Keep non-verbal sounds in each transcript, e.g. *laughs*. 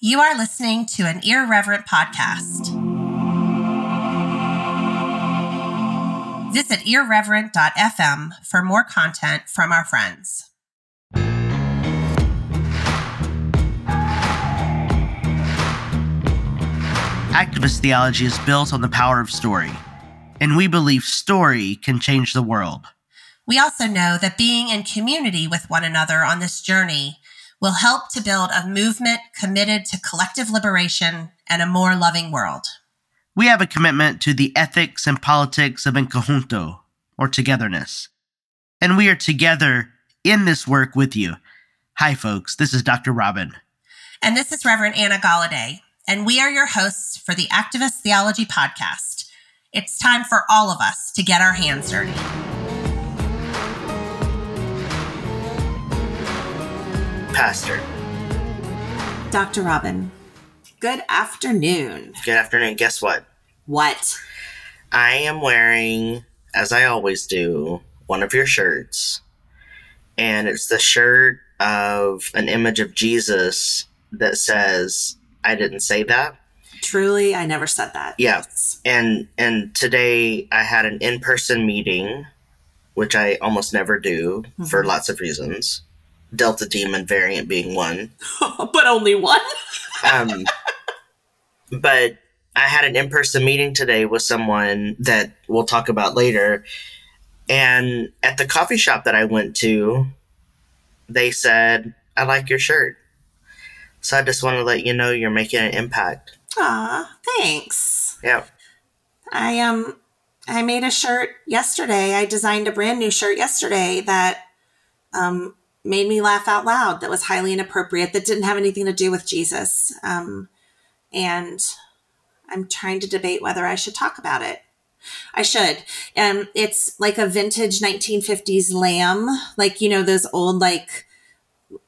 You are listening to an irreverent podcast. Visit irreverent.fm for more content from our friends. Activist theology is built on the power of story, and we believe story can change the world. We also know that being in community with one another on this journey will help to build a movement committed to collective liberation and a more loving world. We have a commitment to the ethics and politics of en conjunto, or togetherness. And we are together in this work with you. Hi, folks. This is Dr. Robin. And this is Reverend Anna Golladay. And we are your hosts for the Activist Theology Podcast. It's time for all of us to get our hands dirty. Pastor. Dr. Robin, good afternoon. Good afternoon. Guess what? What? I am wearing, as I always do, one of your shirts. And it's the shirt of an image of Jesus that says, I didn't say that. Truly, I never said that. Yeah. And and today I had an in-person meeting, which I almost never do mm-hmm. for lots of reasons. Delta Demon variant being one. *laughs* but only one. um but I had an in person meeting today with someone that we'll talk about later. And at the coffee shop that I went to, they said, I like your shirt. So I just want to let you know you're making an impact. Aw, thanks. Yeah. I um I made a shirt yesterday. I designed a brand new shirt yesterday that um made me laugh out loud that was highly inappropriate that didn't have anything to do with Jesus. Um and I'm trying to debate whether I should talk about it. I should. Um, it's like a vintage 1950s lamb, like you know those old like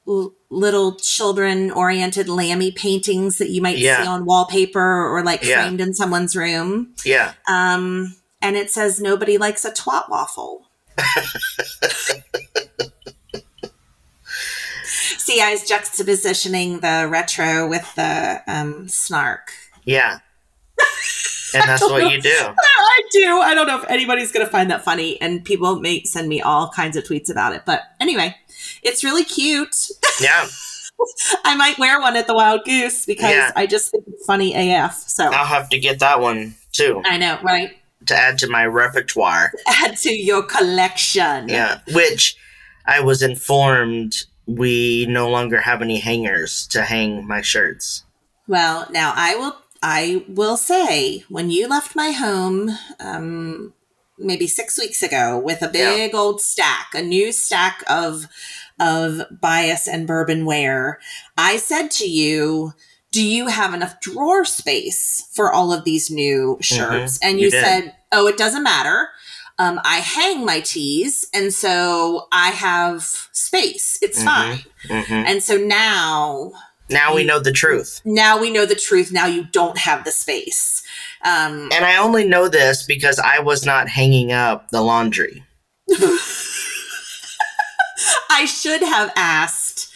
l- little children oriented lammy paintings that you might yeah. see on wallpaper or like yeah. framed in someone's room. Yeah. Um, and it says nobody likes a twat waffle. *laughs* See, I was juxtapositioning the retro with the um, snark. Yeah and that's what know. you do. *laughs* I do. I don't know if anybody's going to find that funny, and people may send me all kinds of tweets about it. But anyway, it's really cute. *laughs* Yeah. I might wear one at the Wild Goose because yeah. I just think it's funny AF. So I'll have to get that one too. I know, right? To add to my repertoire. Add to your collection. Yeah. Which I was informed we no longer have any hangers to hang my shirts. Well, now I will I will say, when you left my home, um, maybe six weeks ago, with a big yeah. old stack, a new stack of of bias and bourbon ware, I said to you, "Do you have enough drawer space for all of these new mm-hmm. shirts?" Mm-hmm. And you, you said, "Oh, it doesn't matter." Um, I hang my tees, and so I have space. It's mm-hmm. fine. Mm-hmm. And so now now we know the truth. Now we know the truth. Now you don't have the space. Um, and I only know this because I was not hanging up the laundry. *laughs* I should have asked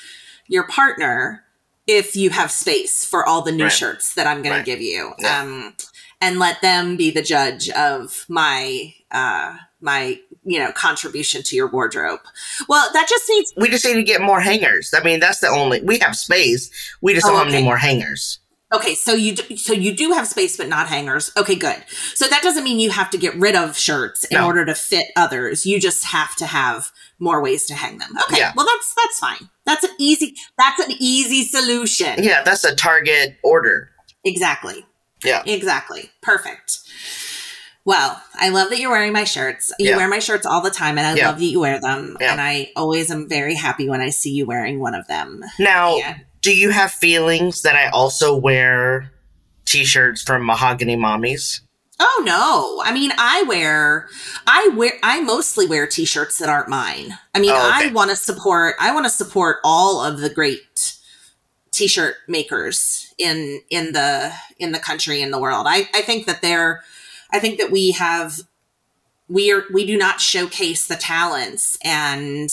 your partner if you have space for all the new right. shirts that I'm going right. to give you. Yeah. Um, and let them be the judge of my uh, my you know contribution to your wardrobe. Well that just needs we just need to get more hangers. I mean that's the only we have space. We just oh, don't have any more hangers. Okay so you do, so you do have space but not hangers. Okay good. So that doesn't mean you have to get rid of shirts in no. order to fit others. You just have to have more ways to hang them. Okay yeah. well that's that's fine. That's an easy that's an easy solution. Yeah that's a target order. Exactly yeah exactly perfect well, I love that you're wearing my shirts. You yeah. wear my shirts all the time, and I yeah. love that you wear them. Yeah. And I always am very happy when I see you wearing one of them. Now, do you have feelings that I also wear t-shirts from Mahogany Mommies. Oh no. I mean, I wear I wear I mostly wear t-shirts that aren't mine. I mean, Oh, okay. I want to support I want to support all of the great t-shirt makers in in the in the country in the world. I I think that they're I think that we have we are we do not showcase the talents and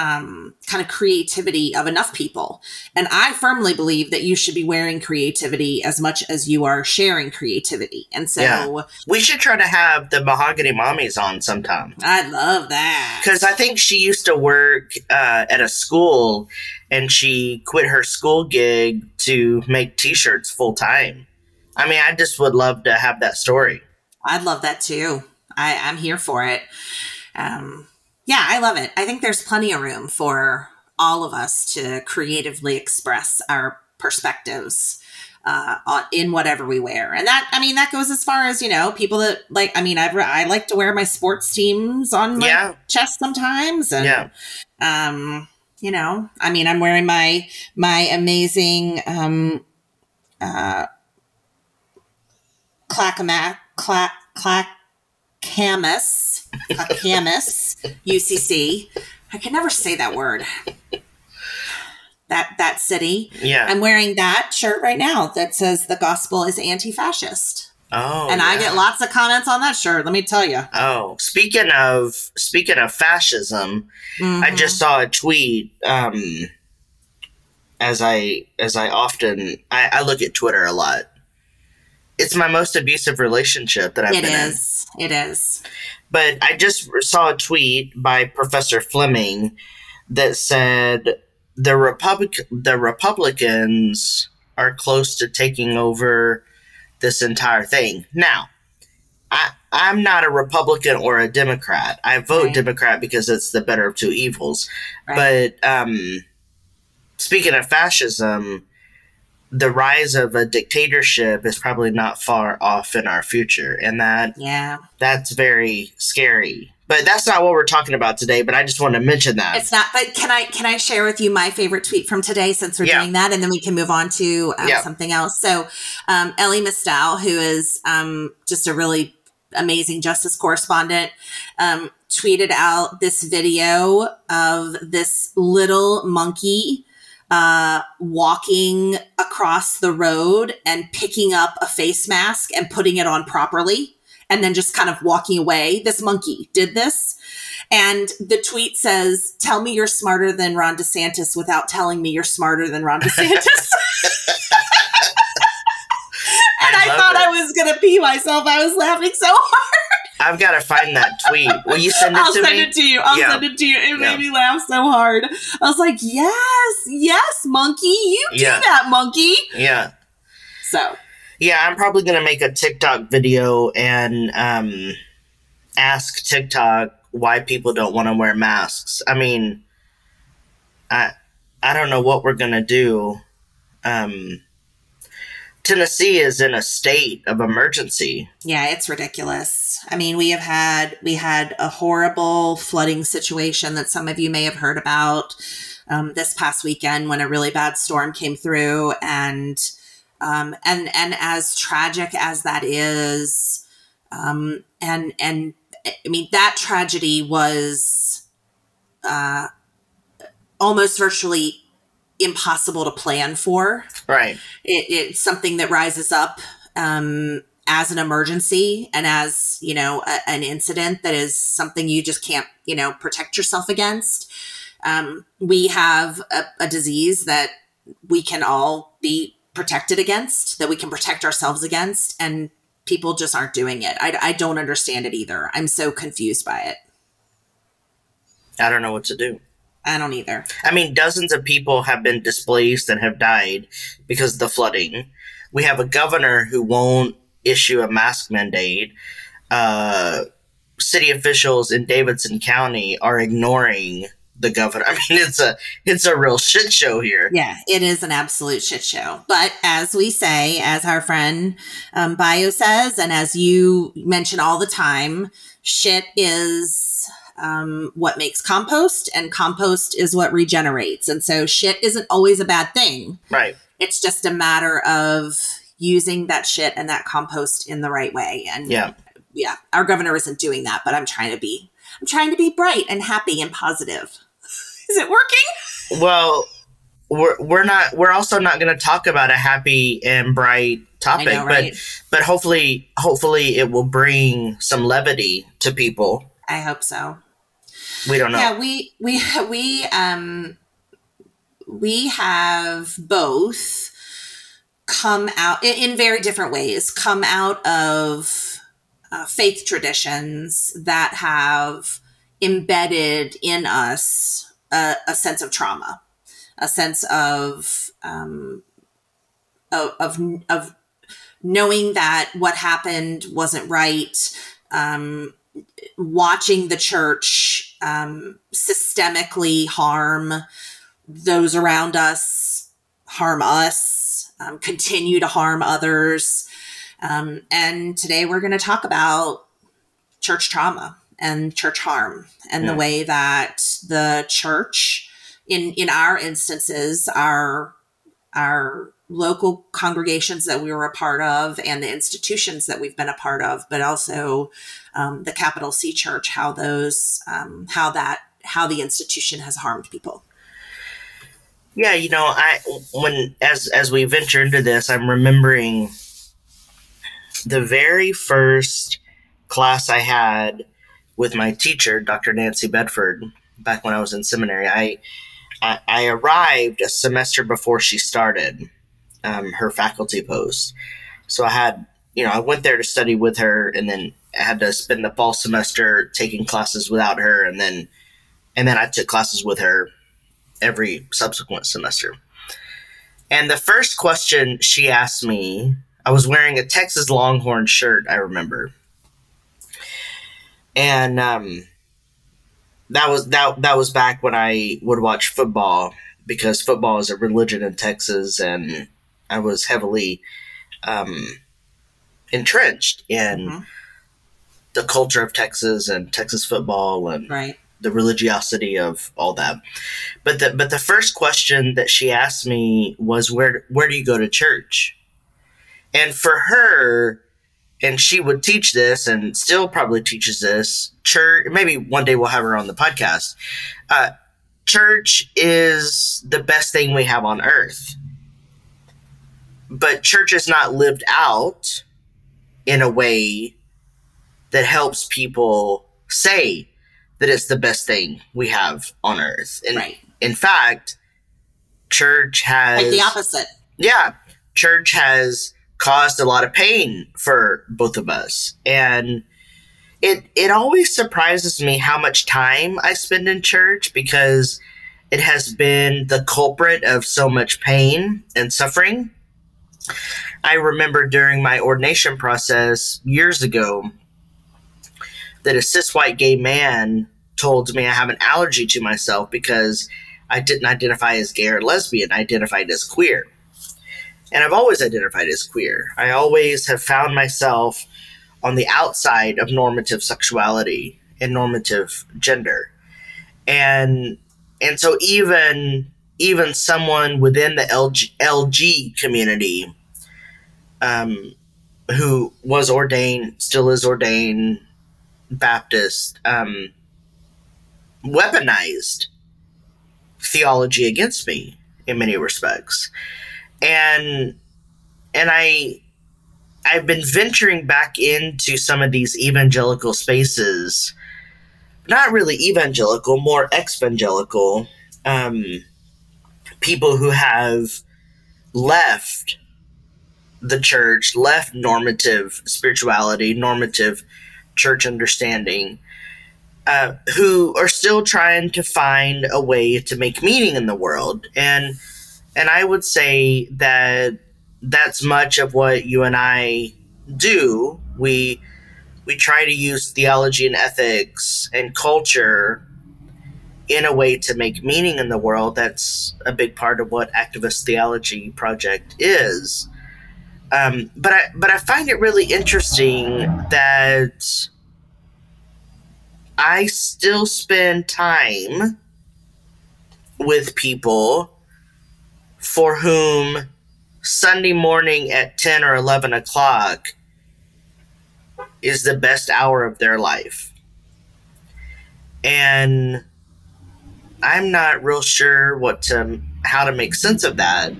um, kind of creativity of enough people. And I firmly believe that you should be wearing creativity as much as you are sharing creativity. And so Yeah. We should try to have the Mahogany Mommies on sometime. I love that. Because I think she used to work uh, at a school and she quit her school gig to make t shirts full time. I mean, I just would love to have that story. I'd love that too. I, I'm here for it. Um, yeah, I love it. I think there's plenty of room for all of us to creatively express our perspectives uh, on, in whatever we wear, and that I mean that goes as far as you know people that like. I mean, I I like to wear my sports teams on my Yeah. chest sometimes, and Yeah. um, you know, I mean, I'm wearing my my amazing um, uh, clackamas clack clack camus clackamus *laughs* UCC. I can never say that word. That that city. Yeah. I'm wearing that shirt right now that says the gospel is anti-fascist, oh. and I get lots of comments on that shirt. Let me tell you. Oh, speaking of speaking of fascism, I just saw a tweet. Um, as I as I often I, I look at Twitter a lot. It's my most abusive relationship that I've It been in. is. It is. But I just saw a tweet by Professor Fleming that said the Republic the Republicans are close to taking over this entire thing. Now, I I'm not a Republican or a Democrat. I vote Right. Democrat because it's the better of two evils. Right. But um, speaking of fascism, the rise of a dictatorship is probably not far off in our future, and that Yeah. that's very scary. But that's not what we're talking about today. But I just wanted to mention that. It's not, but can I can I share with you my favorite tweet from today since we're Yeah. doing that, and then we can move on to um, Yeah. something else. So, um, Elie Mystal, who is um, just a really amazing justice correspondent, um, tweeted out this video of this little monkey uh, walking across the road and picking up a face mask and putting it on properly. And then just kind of walking away. This monkey did this. And the tweet says, Tell me you're smarter than Ron DeSantis without telling me you're smarter than Ron DeSantis. *laughs* *laughs* and I, love thought it. I was going to pee myself. I was laughing so hard. I've got to find that tweet. Will you send it I'll to send me? it to you. I'll Yeah. send it to you. It Yeah. made me laugh so hard. I was like, Yes, yes, monkey. You do Yeah. that, monkey. yeah, So, yeah. I'm probably gonna make a TikTok video and um, ask TikTok why people don't want to wear masks. I mean, I I don't know what we're gonna do. Um, Tennessee is in a state of emergency. Yeah, it's ridiculous. I mean, we have had we had a horrible flooding situation that some of you may have heard about um, this past weekend when a really bad storm came through, and um, and and as tragic as that is, um, and and I mean that tragedy was uh, almost virtually impossible to plan for Right. it, it's something that rises up um, as an emergency and as you know a, an incident that is something you just can't you know protect yourself against um, we have a, a disease that we can all be protected against that we can protect ourselves against and people just aren't doing it I, I don't understand it either i'm so confused by it I don't know what to do. i don't either I mean, dozens of people have been displaced and have died because of the flooding. We have a governor who won't issue a mask mandate. Uh, city officials in Davidson County are ignoring the governor. *laughs* I mean, it's a it's a real shit show here. Yeah, it is an absolute shit show. But as we say, as our friend um, Bio says, and as you mention all the time, shit is um, what makes compost, and compost is what regenerates. And so shit isn't always a bad thing. Right. It's just a matter of using that shit and that compost in the right way. And Yeah. yeah, our governor isn't doing that, but I'm trying to be, I'm trying to be bright and happy and positive. Is it working? Well, we're we're not we're also not going to talk about a happy and bright topic, know, right? but but hopefully hopefully it will bring some levity to people. I hope so. We don't know. Yeah, we we we um we have both come out in, in very different ways. Come out of uh, faith traditions that have embedded in us a, a sense of trauma, a sense of um, of, of knowing that what happened wasn't right. Um, watching the church um, systemically harm those around us, harm us, um, continue to harm others. Um, and today we're going to talk about church trauma and church harm and Yeah. the way that the church, in in our instances, our our local congregations that we were a part of and the institutions that we've been a part of, but also um, the capital C church, how those, um, how that, how the institution has harmed people. Yeah, you know, I when as as we venture into this, I'm remembering the very first class I had with my teacher, Dr. Nancy Bedford, back when I was in seminary. I I, I arrived a semester before she started um, her faculty post, so I had you know I went there to study with her, and then I had to spend the fall semester taking classes without her, and then and then I took classes with her every subsequent semester. And the first question she asked me, I was wearing a Texas Longhorn shirt, I remember. And um, that was that that was back when I would watch football because football is a religion in Texas and I was heavily um, entrenched in Mhm. the culture of Texas and Texas football and Right. the religiosity of all that. But the but the first question that she asked me was where where do you go to church? And for her, and she would teach this and still probably teaches this, church maybe one day we'll have her on the podcast. Uh, church is the best thing we have on earth. But church is not lived out in a way that helps people say that it's the best thing we have on earth. And Right. in fact, church has Like the opposite. yeah, church has caused a lot of pain for both of us. And it it always surprises me how much time I spend in church because it has been the culprit of so much pain and suffering. I remember during my ordination process years ago that a cis white gay man told me I have an allergy to myself because I didn't identify as gay or lesbian, I identified as queer. And I've always identified as queer. I always have found myself on the outside of normative sexuality and normative gender. And and so even even someone within the LG, LG community um, who was ordained, still is ordained Baptist, um, weaponized theology against me in many respects. And and I I've been venturing back into some of these evangelical spaces, not really evangelical, more evangelical, um, people who have left the church, left normative spirituality, normative church understanding, uh, who are still trying to find a way to make meaning in the world. And and I would say that that's much of what you and I do. We we try to use theology and ethics and culture in a way to make meaning in the world. That's a big part of what Activist Theology Project is. Um, but I but I find it really interesting that I still spend time with people for whom Sunday morning at 10 or 11 o'clock is the best hour of their life. And I'm not real sure what to how to make sense of that.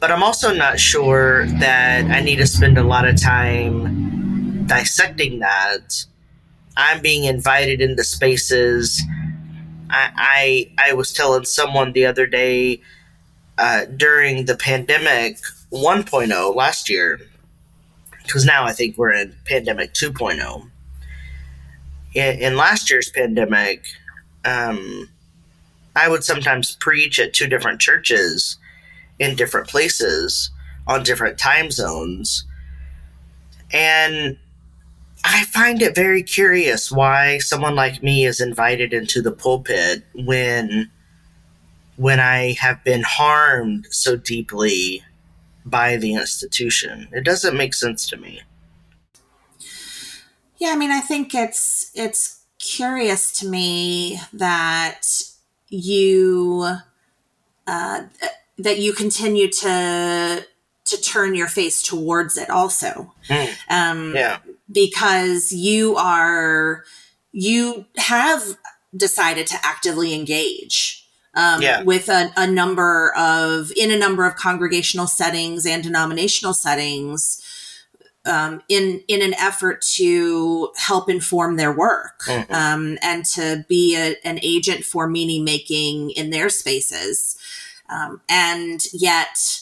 But I'm also not sure that I need to spend a lot of time dissecting that. I'm being invited into spaces. I I, I was telling someone the other day uh, during the pandemic 1.0 last year, because now I think we're in pandemic 2.0. In, in last year's pandemic, um, I would sometimes preach at two different churches in different places on different time zones. And I find it very curious why someone like me is invited into the pulpit when when I have been harmed so deeply by the institution. It doesn't make sense to me. Yeah, I mean, I think it's it's curious to me that you uh, that you continue to to turn your face towards it also mm. um, yeah because you are you have decided to actively engage um, yeah. with a, a, number of in a number of congregational settings and denominational settings um, in in an effort to help inform their work mm-hmm. um, and to be a, an agent for meaning making in their spaces, um, and yet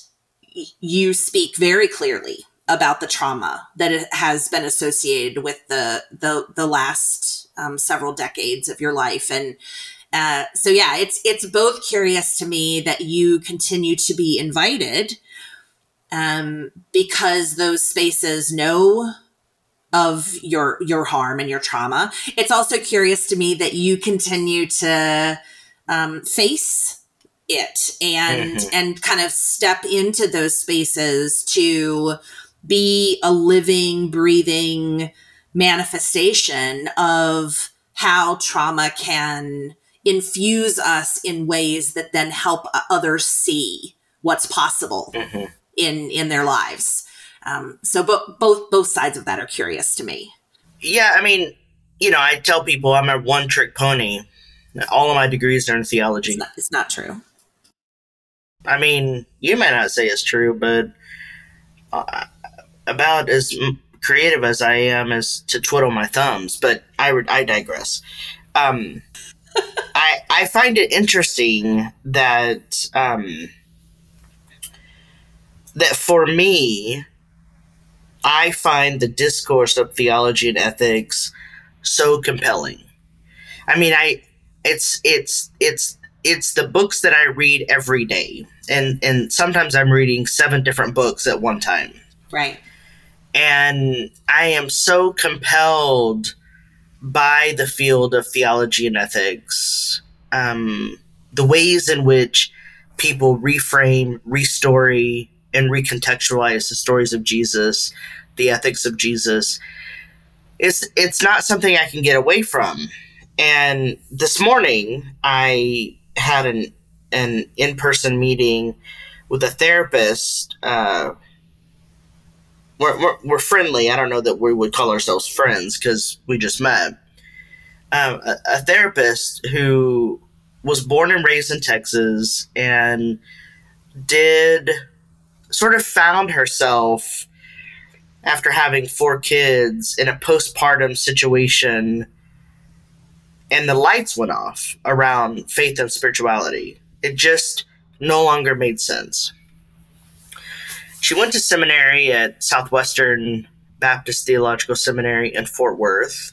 you speak very clearly about the trauma that has been associated with the the the last um, several decades of your life and uh, so yeah it's it's both curious to me that you continue to be invited um, because those spaces know of your your harm and your trauma. It's also curious to me that you continue to um, face it and mm-hmm. and kind of step into those spaces to be a living, breathing manifestation of how trauma can infuse us in ways that then help others see what's possible. Mm-hmm in in their lives. Um, so, but both both sides of that are curious to me. Yeah, I mean, you know, I tell people I'm a one trick pony. All of my degrees are in theology. It's not, it's not true. I mean, you may not say it's true, but uh, about as creative as I am as to twiddle my thumbs. But I I digress. Um, *laughs* I I find it interesting that um, that for me, I find the discourse of theology and ethics so compelling. I mean, I it's it's it's it's the books that I read every day, and and sometimes I'm reading seven different books at one time. Right. And I am so compelled by the field of theology and ethics, um, the ways in which people reframe, restory, and recontextualize the stories of Jesus, the ethics of Jesus. It's it's not something I can get away from. And this morning I had an an in person meeting with a therapist. Uh, we're, we're, we're, friendly. I don't know that we would call ourselves friends because we just met. Um, a, a therapist who was born and raised in Texas and did sort of found herself after having four kids in a postpartum situation and the lights went off around faith and spirituality. It just no longer made sense. She went to seminary at Southwestern Baptist Theological Seminary in Fort Worth,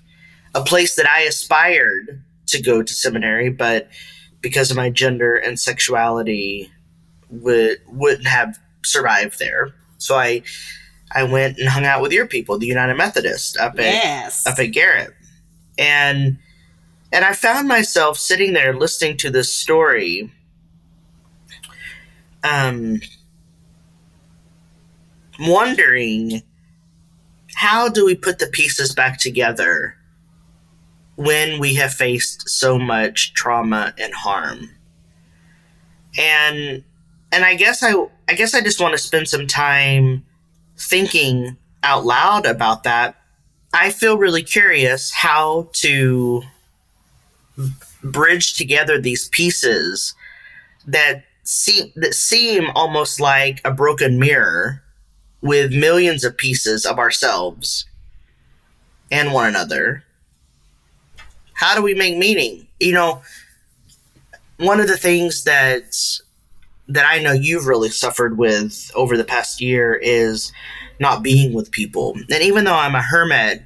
a place that I aspired to go to seminary, but because of my gender and sexuality, would wouldn't have survived there. So I I went and hung out with your people, the United Methodist up at yes. up at Garrett. And and I found myself sitting there listening to this story um wondering how do we put the pieces back together when we have faced so much trauma and harm? And and I guess I I guess I just want to spend some time thinking out loud about that. I feel really curious how to bridge together these pieces that seem that seem almost like a broken mirror with millions of pieces of ourselves and one another. How do we make meaning? You know, one of the things that that I know you've really suffered with over the past year is not being with people. And even though I'm a hermit,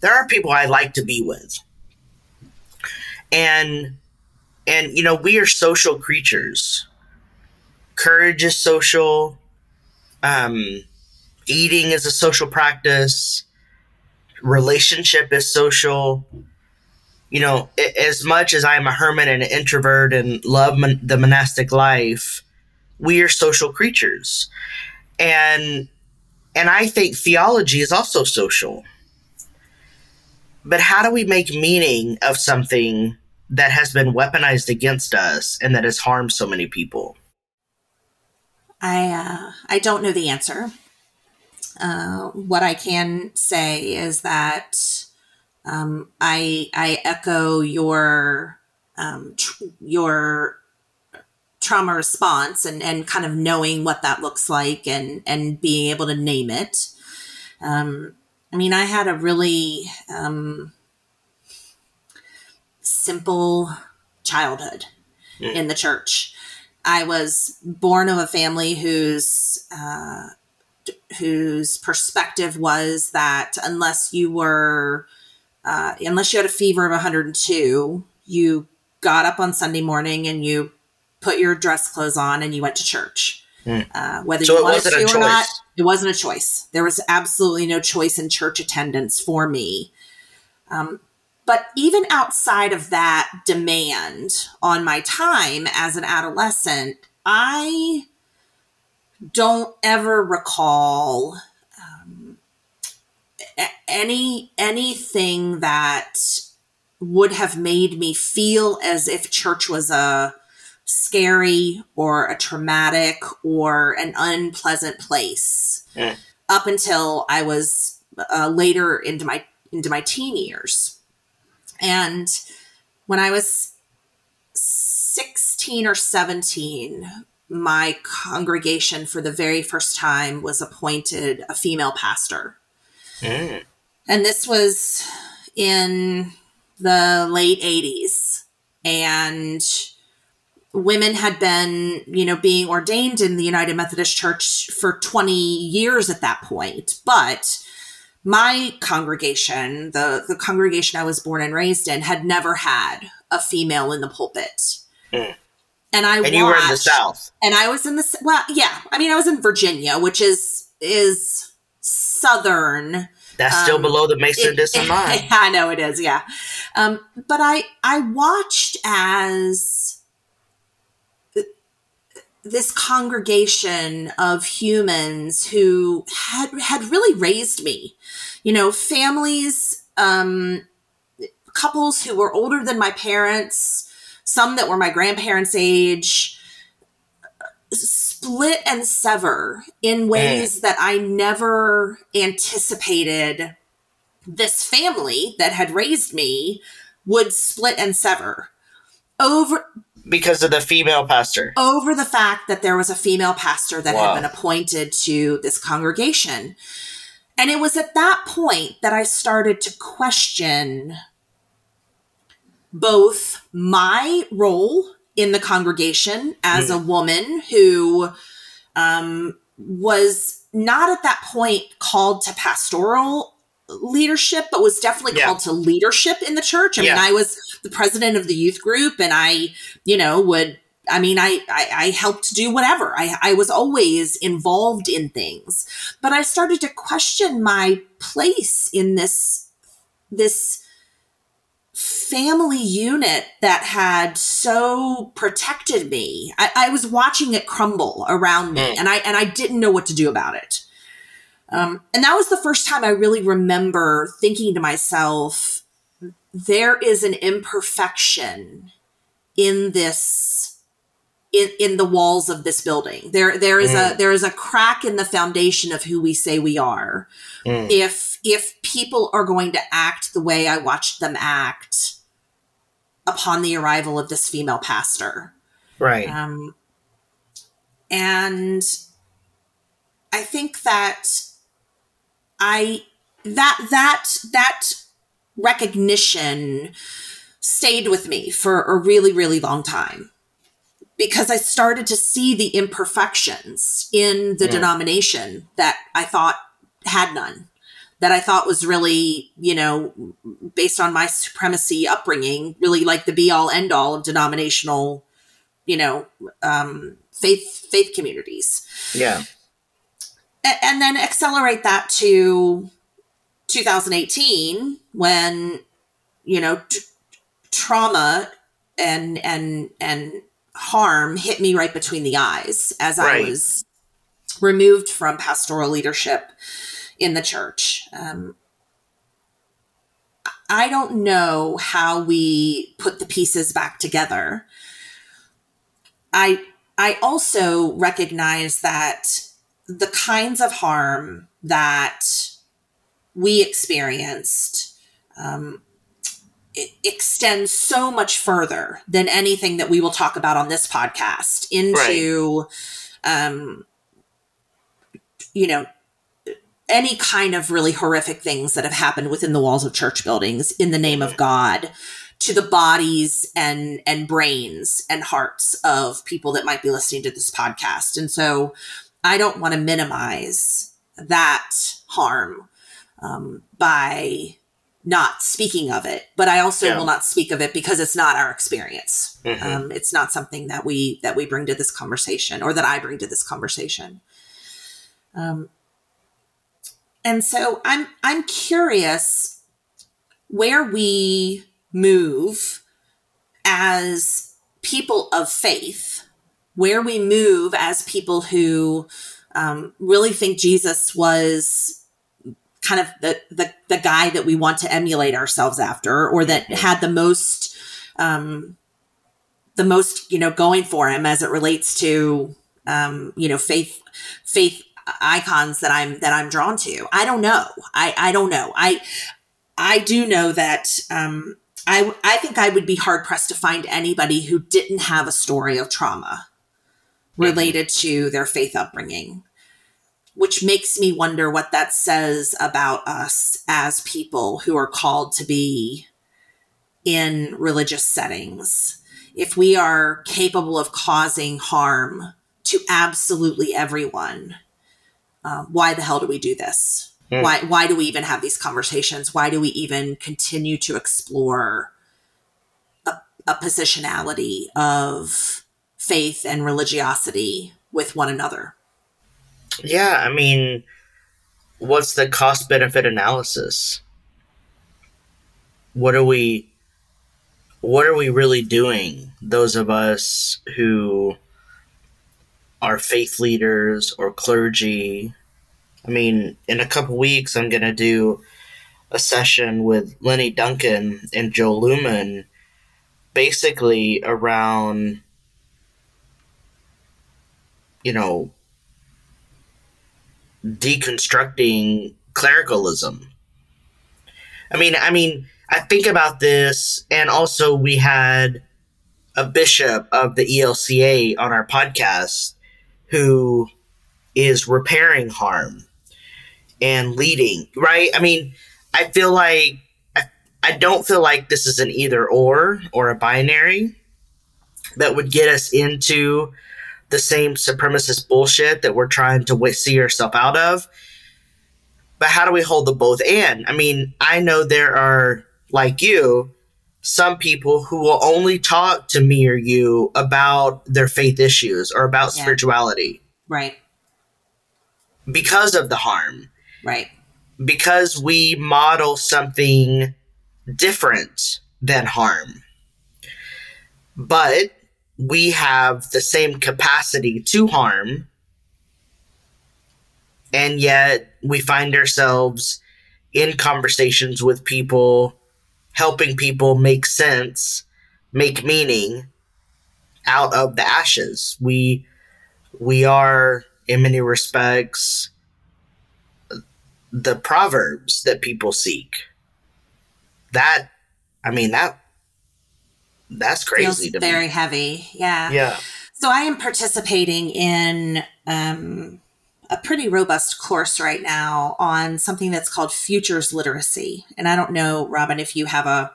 there are people I like to be with. And and you know, we are social creatures. Courage is social. Um, eating is a social practice. Relationship is social you know, as much as I'm a hermit and an introvert and love mon- the monastic life, we are social creatures, and and I think theology is also social. But how do we make meaning of something that has been weaponized against us and that has harmed so many people? I uh, I don't know the answer. Uh, what I can say is that um, I I echo your um, tr- your trauma response and and kind of knowing what that looks like and and being able to name it. Um, I mean, I had a really um, simple childhood mm. in the church. I was born of a family whose uh, whose perspective was that unless you were uh, unless you had a fever of 102, you got up on Sunday morning and you put your dress clothes on and you went to church. Mm. Uh, whether so you wanted to or not, it wasn't a choice. There was absolutely no choice in church attendance for me. Um, but even outside of that demand on my time as an adolescent, I don't ever recall any anything that would have made me feel as if church was a scary or a traumatic or an unpleasant place mm. up until I was uh, later into my into my teen years. And when I was 16 or 17, my congregation for the very first time was appointed a female pastor. Mm. And this was in the late 80s. And women had been, you know, being ordained in the United Methodist Church for 20 years at that point. But my congregation, the, the congregation I was born and raised in, had never had a female in the pulpit. Mm. And I and watched, you were in the South, and I was in the well, yeah. I mean, I was in Virginia, which is is southern. That's um, still below the Mason Dixon *laughs* line. I know it is, yeah. Um, but I I watched as this congregation of humans who had had really raised me. You know, families, um, couples who were older than my parents, some that were my grandparents' age split and sever in ways mm. that I never anticipated this family that had raised me would split and sever over because of the female pastor over the fact that there was a female pastor that wow. had been appointed to this congregation and it was at that point that i started to question both my role in the congregation as mm. a woman who um, was not at that point called to pastoral leadership, but was definitely yeah. called to leadership in the church. I yeah. mean, I was the president of the youth group and I, you know, would I mean, I, I, I, helped do whatever. I, I was always involved in things, but I started to question my place in this, this family unit that had so protected me. I, I was watching it crumble around me, mm. and I and I didn't know what to do about it. Um, and that was the first time I really remember thinking to myself, there is an imperfection in this in, in the walls of this building. There there is mm. a there is a crack in the foundation of who we say we are. Mm. If if people are going to act the way I watched them act upon the arrival of this female pastor. Right. Um and I think that I that that that recognition stayed with me for a really really long time because I started to see the imperfections in the yeah. denomination that I thought had none that I thought was really, you know, based on my supremacy upbringing, really like the be all end all of denominational, you know, um, faith faith communities. Yeah. A- and then accelerate that to 2018 when you know t- trauma and and and harm hit me right between the eyes as right. I was removed from pastoral leadership in the church. Um, I don't know how we put the pieces back together. I I also recognize that the kinds of harm that we experienced um, extends so much further than anything that we will talk about on this podcast into, right. um, you know, any kind of really horrific things that have happened within the walls of church buildings in the name of God to the bodies and and brains and hearts of people that might be listening to this podcast. And so I don't want to minimize that harm um, by not speaking of it, but I also yeah. will not speak of it because it's not our experience. Mm-hmm. Um, it's not something that we that we bring to this conversation or that I bring to this conversation. Um, and so I'm I'm curious where we move as people of faith, where we move as people who um, really think Jesus was kind of the, the the guy that we want to emulate ourselves after, or that had the most um, the most you know going for him as it relates to um, you know faith faith icons that I'm that I'm drawn to. I don't know. I I don't know. I I do know that um, I, I think I would be hard pressed to find anybody who didn't have a story of trauma related to their faith upbringing, which makes me wonder what that says about us as people who are called to be in religious settings. If we are capable of causing harm to absolutely everyone, um, why the hell do we do this? Mm. Why why do we even have these conversations? Why do we even continue to explore a, a positionality of faith and religiosity with one another? Yeah, I mean, what's the cost benefit analysis? What are we what are we really doing? Those of us who are faith leaders or clergy I mean, in a couple weeks, I'm going to do a session with Lenny Duncan and Joe Lumen basically around, you know, deconstructing clericalism. I mean, I mean, I think about this, and also we had a bishop of the ELCA on our podcast who is repairing harm and leading, right? I mean, I feel like I, I don't feel like this is an either or or a binary that would get us into the same supremacist bullshit that we're trying to see ourselves out of. But how do we hold the both and? I mean, I know there are, like you, some people who will only talk to me or you about their faith issues or about yeah. spirituality. Right. Because of the harm. Right. Because we model something different than harm. But we have the same capacity to harm. And yet we find ourselves in conversations with people, helping people make sense, make meaning out of the ashes. We we are in many respects the proverbs that people seek. That I mean that that's crazy very me. heavy. Yeah. Yeah. So I am participating in um, a pretty robust course right now on something that's called futures literacy. And I don't know, Robyn, if you have a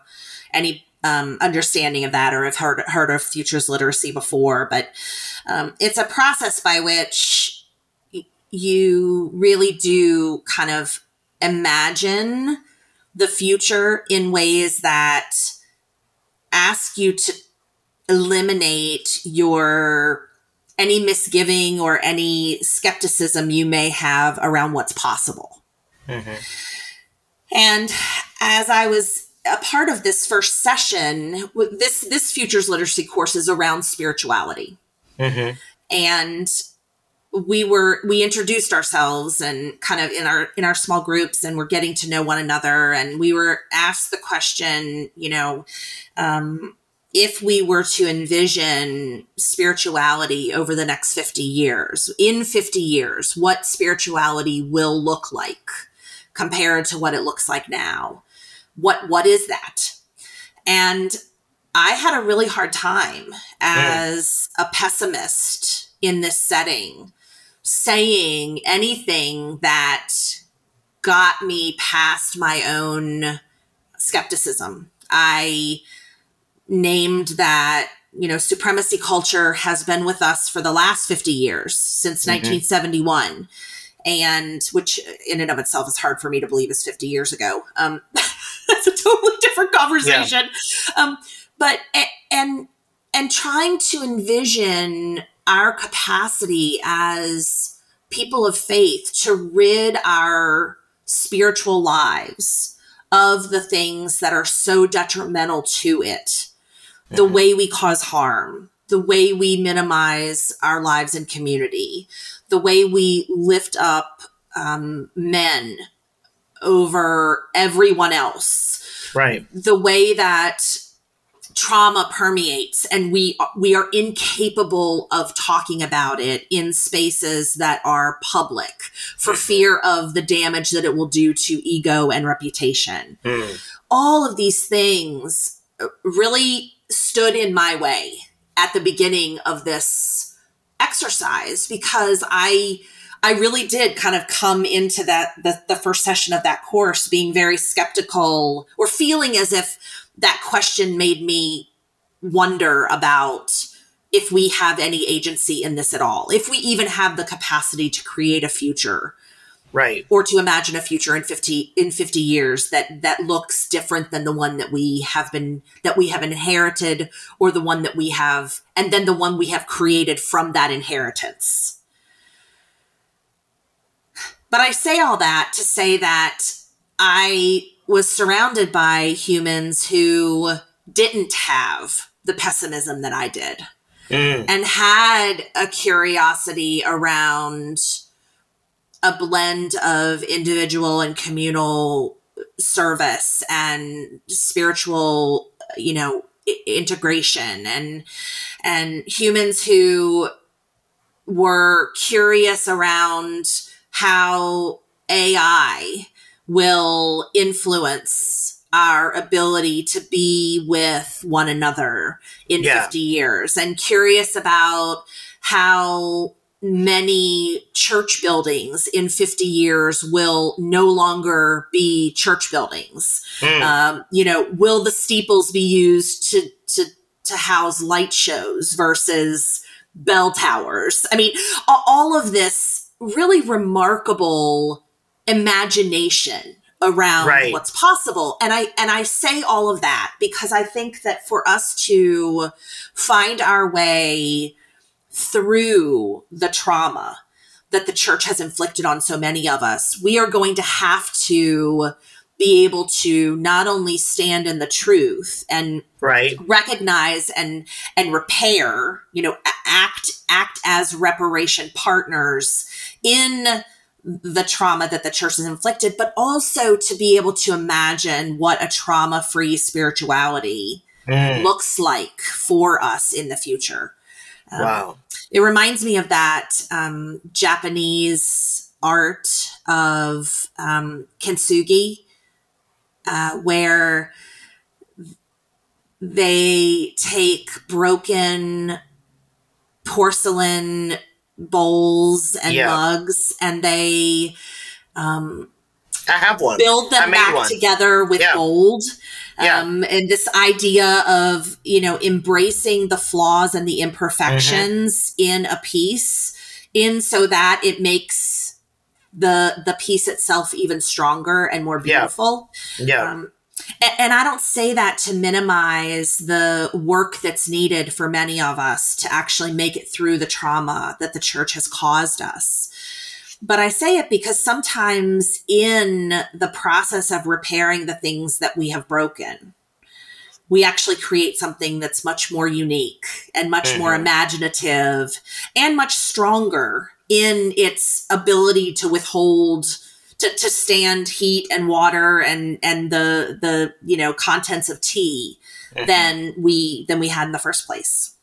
any um, understanding of that or have heard heard of futures literacy before, but um, it's a process by which y- you really do kind of imagine the future in ways that ask you to eliminate your any misgiving or any skepticism you may have around what's possible. Mm-hmm. And as I was a part of this first session, this this futures literacy course is around spirituality, mm-hmm. and we were we introduced ourselves and kind of in our in our small groups, and we're getting to know one another, and we were asked the question, you know. Um, if we were to envision spirituality over the next 50 years, in 50 years, what spirituality will look like compared to what it looks like now. What what is that? And I had a really hard time as a pessimist in this setting saying anything that got me past my own skepticism. I named that you know supremacy culture has been with us for the last 50 years since mm-hmm. 1971 and which in and of itself is hard for me to believe is 50 years ago um, *laughs* that's a totally different conversation yeah. um, but and and trying to envision our capacity as people of faith to rid our spiritual lives of the things that are so detrimental to it the way we cause harm, the way we minimize our lives in community, the way we lift up um, men over everyone else. Right. The way that trauma permeates and we we are incapable of talking about it in spaces that are public for fear of the damage that it will do to ego and reputation. Mm. All of these things really stood in my way at the beginning of this exercise because I I really did kind of come into that the, the first session of that course being very skeptical or feeling as if that question made me wonder about if we have any agency in this at all, if we even have the capacity to create a future. Right. Or to imagine a future in 50 in 50 years that that looks different than the one that we have been that we have inherited or the one that we have and then the one we have created from that inheritance. But i say all that to say that i was surrounded by humans who didn't have the pessimism that i did mm. and had a curiosity around a blend of individual and communal service and spiritual, you know, integration and and humans who were curious around how AI will influence our ability to be with one another in yeah. 50 years and curious about how many church buildings in 50 years will no longer be church buildings. Mm. Um, you know, will the steeples be used to, to, to house light shows versus bell towers? I mean, all of this really remarkable imagination around right. what's possible and i and i say all of that because i think that for us to find our way through the trauma that the church has inflicted on so many of us, we are going to have to be able to not only stand in the truth and right. recognize and and repair, you know, act act as reparation partners in the trauma that the church has inflicted, but also to be able to imagine what a trauma free spirituality mm. looks like for us in the future Um, wow. It reminds me of that um, Japanese art of um, kintsugi, uh, where they take broken porcelain bowls and Yeah. mugs and they um, I have one. build them back one. together with Yeah. gold. Yeah. Um, and this idea of, you know, embracing the flaws and the imperfections Mm-hmm. in a piece in so that it makes the the piece itself even stronger and more beautiful. Yeah. Um, a- and I don't say that to minimize the work that's needed for many of us to actually make it through the trauma that the church has caused us. But I say it because sometimes in the process of repairing the things that we have broken, we actually create something that's much more unique and much more Mhm. imaginative and much stronger in its ability to withhold to, to stand heat and water and and the the you know contents of tea Mhm. than we than we had in the first place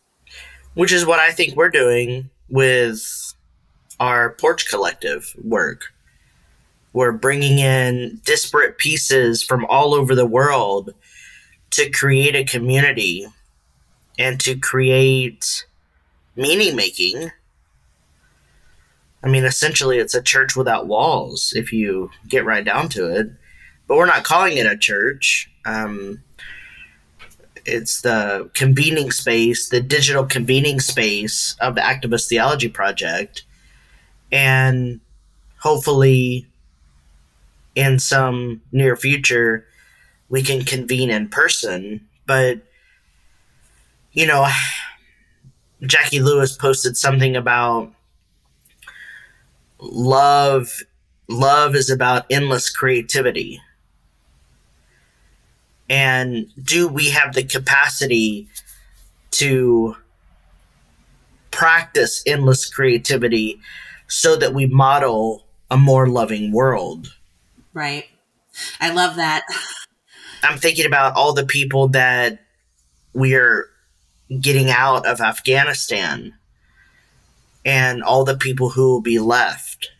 Which is what I think we're doing with our Porch Collective work. We're bringing in disparate pieces from all over the world to create a community and to create meaning making. I mean, essentially, it's a church without walls if you get right down to it. But we're not calling it a church. Um, it's the convening space, the digital convening space of the Activist Theology Project. And hopefully, in some near future, we can convene in person. But, you know, Jacqui Lewis posted something about love love is about endless creativity. And do we have the capacity to practice endless creativity so that we model a more loving world? Right. I love that. I'm thinking about all the people that we're getting out of afghanistan and all the people who will be left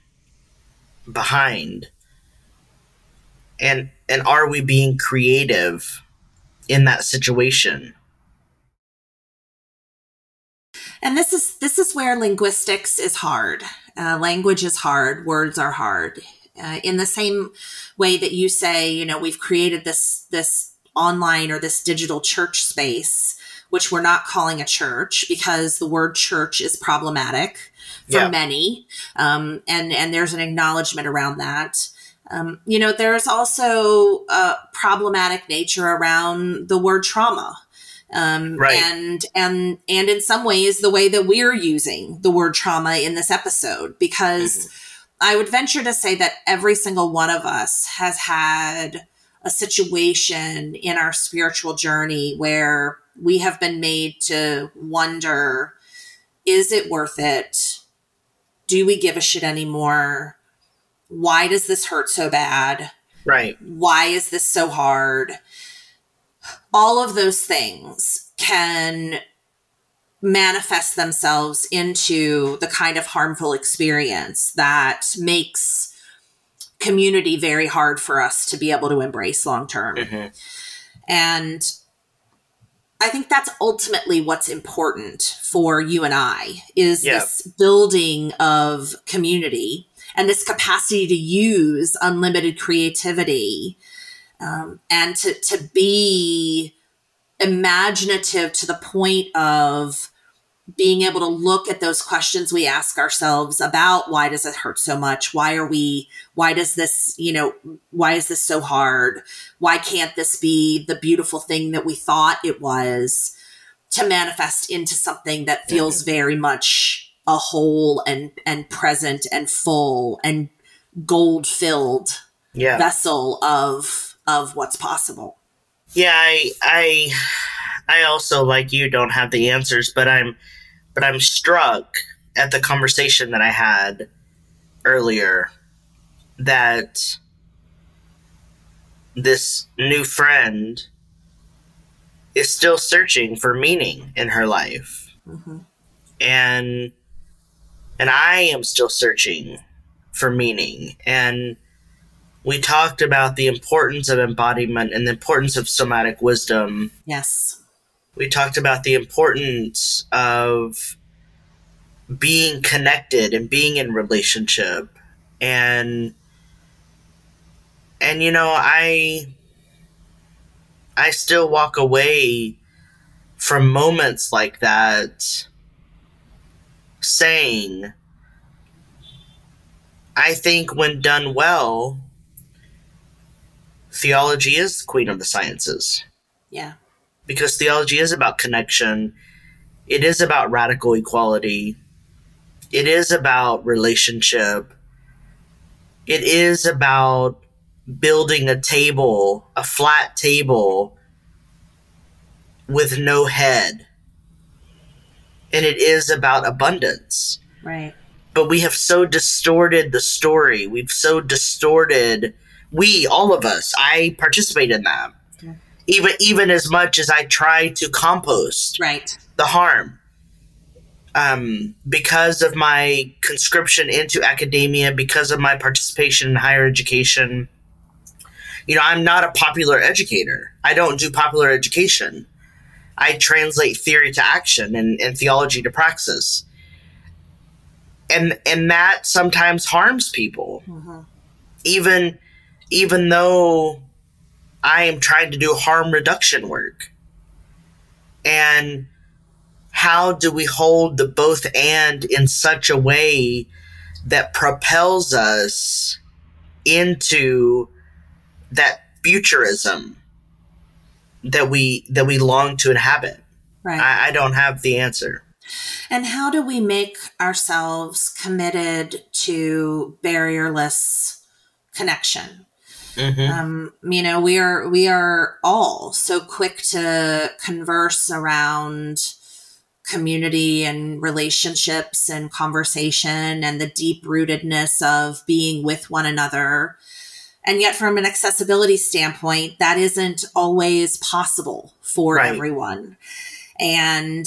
behind. And and are we being creative in that situation? And this is this is where linguistics is hard. Uh, language is hard. Words are hard. Uh, in the same way that you say you know we've created this this online or this digital church space which we're not calling a church because the word church is problematic for Yeah. many um, and and there's an acknowledgement around that um, you know there's also a problematic nature around the word trauma um, Right. and and and in some ways the way that we're using the word trauma in this episode because i would venture to say that every single one of us has had a situation in our spiritual journey where we have been made to wonder is it worth it? Do we give a shit anymore? Why does this hurt so bad? Right. Why is this so hard? All of those things can manifest themselves into the kind of harmful experience that makes community very hard for us to be able to embrace long term. Mhm. and I think that's ultimately what's important for you and I is Yeah. this building of community and this capacity to use unlimited creativity um, and to, to be imaginative to the point of being able to look at those questions we ask ourselves about why does it hurt so much? Why are we why does this you know why is this so hard? Why can't this be the beautiful thing that we thought it was to manifest into something that feels very much a whole and and present and full and gold filled yeah. vessel of of what's possible? Yeah i i i also like you don't have the answers but i'm but i'm struck at the conversation that i had earlier that this new friend is still searching for meaning in her life Mhm. and and I am still searching for meaning and we talked about the importance of embodiment and the importance of somatic wisdom. Yes. We talked about the importance of being connected and being in relationship and and you know I I still walk away from moments like that saying I think when done well theology is the queen of the sciences. Yeah. Because theology is about connection. It is about radical equality. It is about relationship. It is about building a table, a flat table with no head. And it is about abundance. Right. But we have so distorted the story. We've so distorted we, all of us, I participate in that. Even even as much as I try to compost right. the harm. Um, because of my conscription into academia, because of my participation in higher education, you know, I'm not a popular educator. I don't do popular education. I translate theory to action and, and theology to praxis. And and that sometimes harms people. Mm-hmm. Even even though I am trying to do harm reduction work. And how do we hold the both and in such a way that propels us into that futurism that we that we long to inhabit? Right. I, I don't have the answer. And how do we make ourselves committed to barrierless connection? Mm-hmm. Um, you know, we are we are all so quick to converse around community and relationships and conversation and the deep rootedness of being with one another. And yet, from an accessibility standpoint, that isn't always possible for right. everyone. And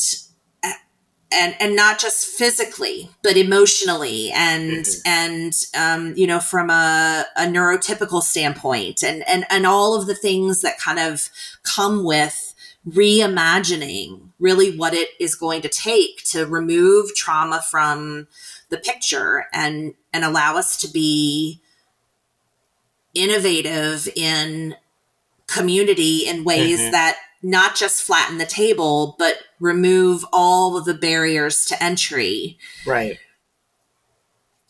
and and not just physically but emotionally and mm-hmm. and um, you know from a, a neurotypical standpoint and and and all of the things that kind of come with reimagining really what it is going to take to remove trauma from the picture and and allow us to be innovative in community in ways mm-hmm. that not just flatten the table, but remove all of the barriers to entry. Right.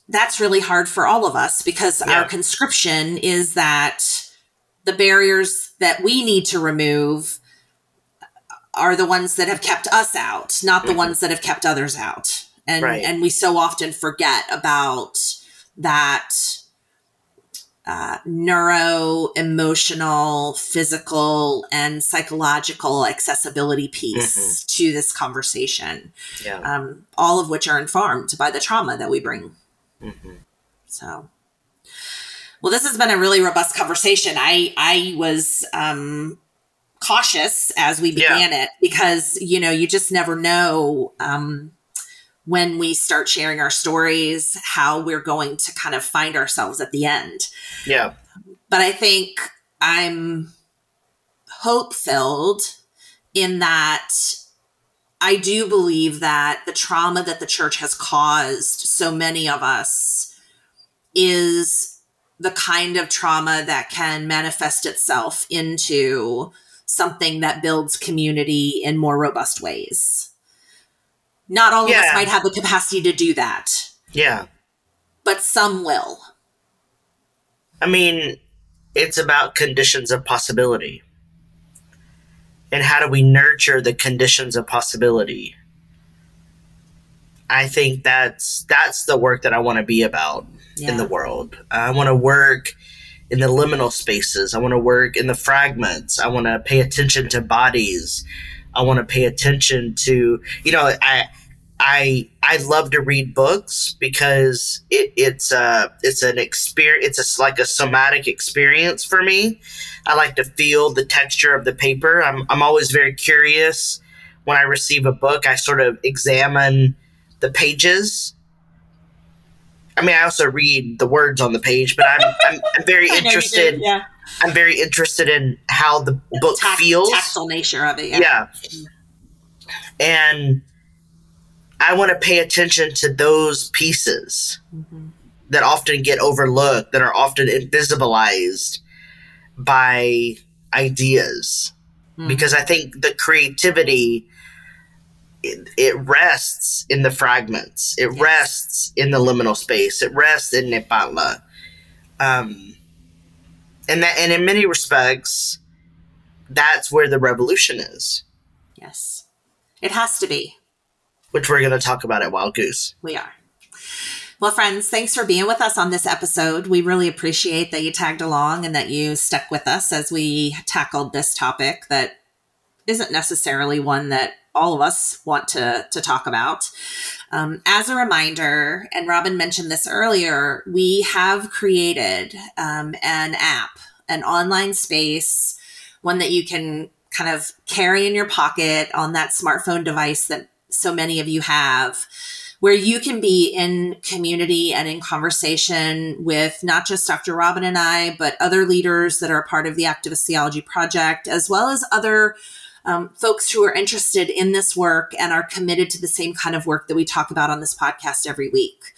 That's really hard for all of us because yeah. our conscription is that the barriers that we need to remove are the ones that have kept us out, not the mm-hmm. ones that have kept others out. And right. and we so often forget about that uh, neuro, emotional, physical, and psychological accessibility piece mm-hmm. to this conversation. Yeah. Um, all of which are informed by the trauma that we bring. Mm-hmm. So, well, this has been a really robust conversation. I I was um, cautious as we began yeah. it because you know you just never know. Um, when we start sharing our stories, how we're going to kind of find ourselves at the end. Yeah. But I think I'm hope filled in that I do believe that the trauma that the church has caused so many of us is the kind of trauma that can manifest itself into something that builds community in more robust ways. Not all yeah. of us might have the capacity to do that. Yeah. But some will. I mean, it's about conditions of possibility. And how do we nurture the conditions of possibility? I think that's that's the work that I want to be about yeah. in the world. I want to work in the liminal spaces. I want to work in the fragments. I want to pay attention to bodies. I want to pay attention to, you know, I I I love to read books because it, it's uh it's an experience. It's a, like a somatic experience for me. I like to feel the texture of the paper. I'm I'm always very curious when I receive a book. I sort of examine the pages. I mean, I also read the words on the page, but I'm I'm, I'm very *laughs* interested. Yeah. I'm very interested in how the book Tact- feels. Tactile nature of it. Yeah. yeah. And I want to pay attention to those pieces Mhm. that often get overlooked, that are often invisibilized by ideas. Mhm. Because I think the creativity it, it rests in the fragments. It Yes. rests in the liminal space. It rests in Nepantla. Um, and that, and in many respects, that's where the revolution is, Yes. It has to be. which we're going to talk about at Wild Goose. We are. Well, friends, thanks for being with us on this episode. We really appreciate that you tagged along and that you stuck with us as we tackled this topic that isn't necessarily one that all of us want to, to talk about. Um, as a reminder, and Robyn mentioned this earlier, we have created um, an app, an online space, one that you can kind of carry in your pocket on that smartphone device that so many of you have where you can be in community and in conversation with not just Dr. Robyn and I, but other leaders that are part of the Activist Theology Project, as well as other um, folks who are interested in this work and are committed to the same kind of work that we talk about on this podcast every week.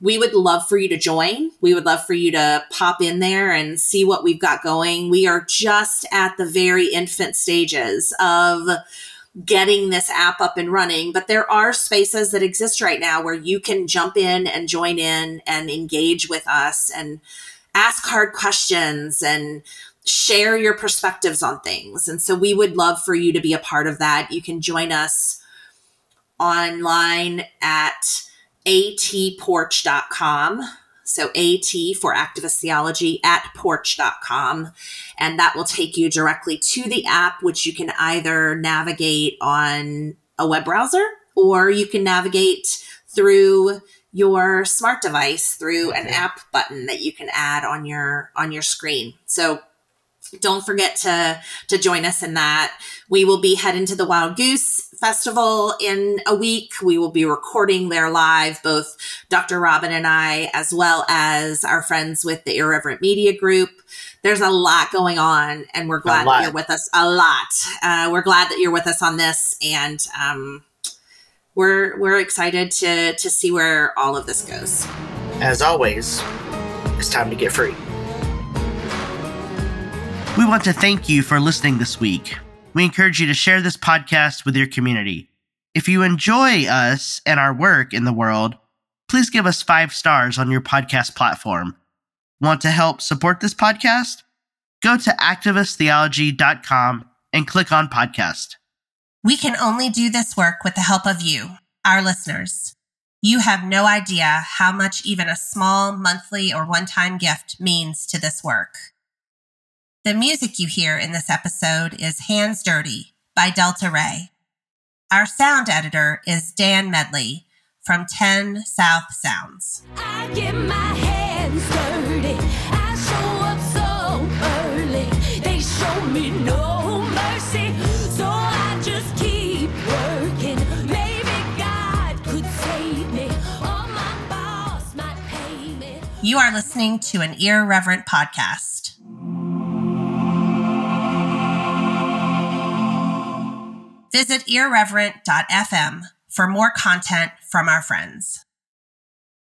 We would love for you to join. We would love for you to pop in there and see what we've got going. We are just at the very infant stages of getting this app up and running, but there are spaces that exist right now where you can jump in and join in and engage with us and ask hard questions and share your perspectives on things. And so we would love for you to be a part of that. You can join us online at atporch.com. So AT for activist theology at porch.com. And that will take you directly to the app, which you can either navigate on a web browser or you can navigate through your smart device through an app button that you can add on your on your screen. So don't forget to to join us in that. We will be heading to the Wild Goose Festival in a week. We will be recording there live, both Dr. Robyn and I, as well as our friends with the Irreverent Media Group. There's a lot going on, and we're glad that you're with us. A lot. Uh, we're glad that you're with us on this, and um, we're we're excited to to see where all of this goes. As always, it's time to get free. We want to thank you for listening this week. We encourage you to share this podcast with your community. If you enjoy us and our work in the world, please give us five stars on your podcast platform. Want to help support this podcast? Go to activisttheology.com and click on podcast. We can only do this work with the help of you, our listeners. You have no idea how much even a small monthly or one time gift means to this work. The music you hear in this episode is Hands Dirty by Delta Rae. Our sound editor is Dan Medley from 10 South Sounds. I get my hands dirty. I show Visit irreverent.fm for more content from our friends.